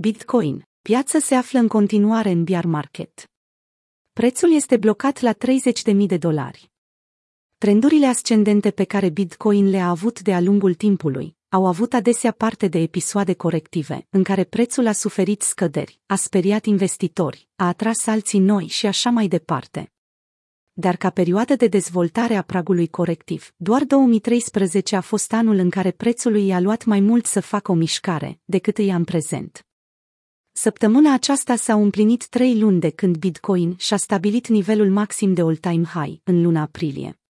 Bitcoin. Piața se află în continuare în bear market. Prețul este blocat la 30.000 de dolari. Trendurile ascendente pe care Bitcoin le-a avut de-a lungul timpului au avut adesea parte de episoade corective, în care prețul a suferit scăderi, a speriat investitori, a atras alții noi și așa mai departe. Dar ca perioadă de dezvoltare a pragului corectiv, doar 2013 a fost anul în care prețul i-a luat mai mult să facă o mișcare decât îi am prezent. Săptămâna aceasta s-au împlinit trei luni de când Bitcoin și-a stabilit nivelul maxim de all-time high în luna aprilie.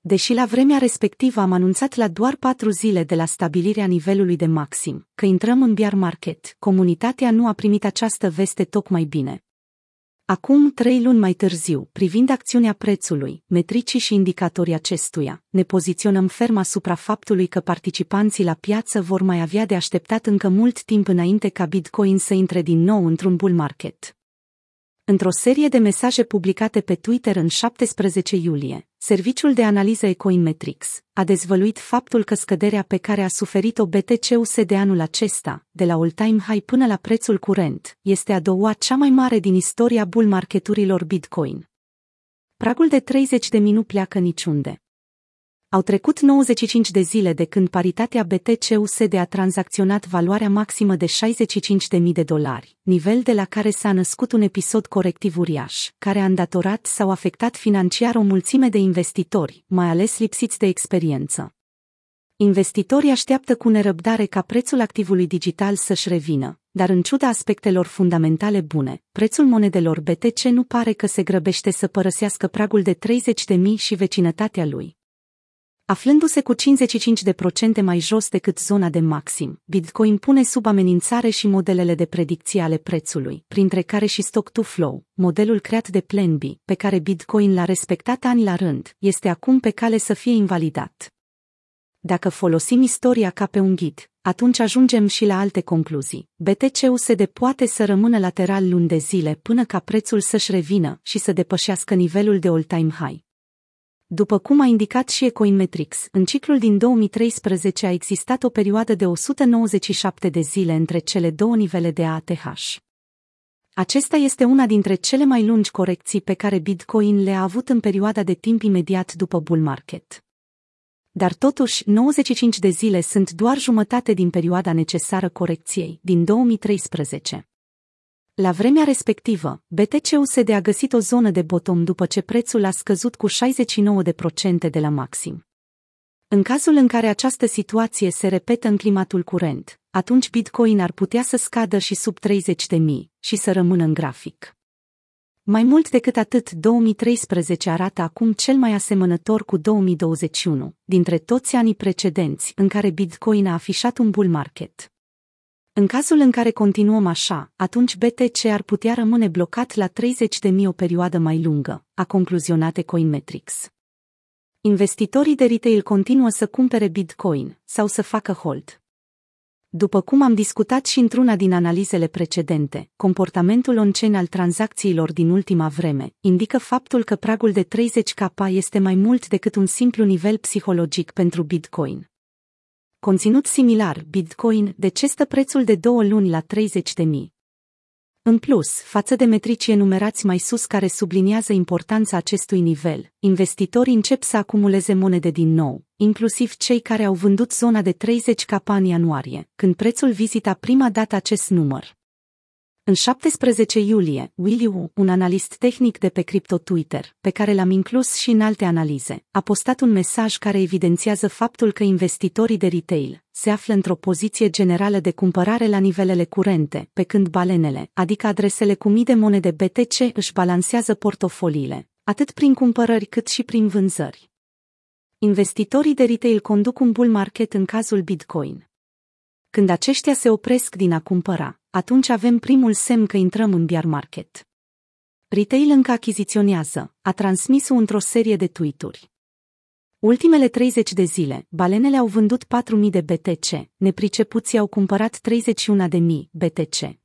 Deși la vremea respectivă am anunțat la doar patru zile de la stabilirea nivelului de maxim că intrăm în bear market, comunitatea nu a primit această veste tocmai bine. Acum, trei luni mai târziu, privind acțiunea prețului, metricii și indicatorii acestuia, ne poziționăm ferm asupra faptului că participanții la piață vor mai avea de așteptat încă mult timp înainte ca Bitcoin să intre din nou într-un bull market. Într-o serie de mesaje publicate pe Twitter în 17 iulie, serviciul de analiză Ecoinmetrics a dezvăluit faptul că scăderea pe care a suferit-o BTC-USD de anul acesta, de la all-time high până la prețul curent, este a doua cea mai mare din istoria bull marketurilor Bitcoin. Pragul de 30 de minute pleacă niciunde. Au trecut 95 de zile de când paritatea BTC-USD a tranzacționat valoarea maximă de 65.000 de dolari, nivel de la care s-a născut un episod corectiv uriaș, care a îndatorat sau afectat financiar o mulțime de investitori, mai ales lipsiți de experiență. Investitorii așteaptă cu nerăbdare ca prețul activului digital să-și revină, dar în ciuda aspectelor fundamentale bune, prețul monedelor BTC nu pare că se grăbește să părăsească pragul de 30.000 și vecinătatea lui. Aflându-se cu 55% mai jos decât zona de maxim, Bitcoin pune sub amenințare și modelele de predicție ale prețului, printre care și Stock-to-Flow, modelul creat de Plan B, pe care Bitcoin l-a respectat ani la rând, este acum pe cale să fie invalidat. Dacă folosim istoria ca pe un ghid, atunci ajungem și la alte concluzii. BTC-USD poate să rămână lateral luni de zile până ca prețul să-și revină și să depășească nivelul de all-time high. După cum a indicat și Ecoinmetrics, în ciclul din 2013 a existat o perioadă de 197 de zile între cele două nivele de ATH. Acesta este una dintre cele mai lungi corecții pe care Bitcoin le-a avut în perioada de timp imediat după bull market. Dar totuși, 95 de zile sunt doar jumătate din perioada necesară corecției, din 2013. La vremea respectivă, BTC-USD a găsit o zonă de bottom după ce prețul a scăzut cu 69% de la maxim. În cazul în care această situație se repetă în climatul curent, atunci Bitcoin ar putea să scadă și sub 30.000 și să rămână în grafic. Mai mult decât atât, 2013 arată acum cel mai asemănător cu 2021, dintre toți anii precedenți în care Bitcoin a afișat un bull market. În cazul în care continuăm așa, atunci BTC ar putea rămâne blocat la 30.000 o perioadă mai lungă, a concluzionat Coinmetrics. Investitorii de retail continuă să cumpere Bitcoin sau să facă hold. După cum am discutat și într-una din analizele precedente, comportamentul on-chain al tranzacțiilor din ultima vreme indică faptul că pragul de 30k este mai mult decât un simplu nivel psihologic pentru Bitcoin. Conținut similar, Bitcoin, de ce stă prețul de două luni la 30 de mii? În plus, față de metricii enumerați mai sus care subliniază importanța acestui nivel, investitorii încep să acumuleze monede din nou, inclusiv cei care au vândut zona de 30 capa în ianuarie, când prețul vizita prima dată acest număr. În 17 iulie, Willy Wu, un analist tehnic de pe Crypto Twitter, pe care l-am inclus și în alte analize, a postat un mesaj care evidențiază faptul că investitorii de retail se află într-o poziție generală de cumpărare la nivelele curente, pe când balenele, adică adresele cu mii de monede BTC, își balansează portofoliile, atât prin cumpărări cât și prin vânzări. Investitorii de retail conduc un bull market în cazul Bitcoin. Când aceștia se opresc din a cumpăra, atunci avem primul semn că intrăm în bear market. Retail încă achiziționează, a transmis-o într-o serie de tweet-uri. Ultimele 30 de zile, balenele au vândut 4.000 de BTC, nepricepuții au cumpărat 31.000 BTC.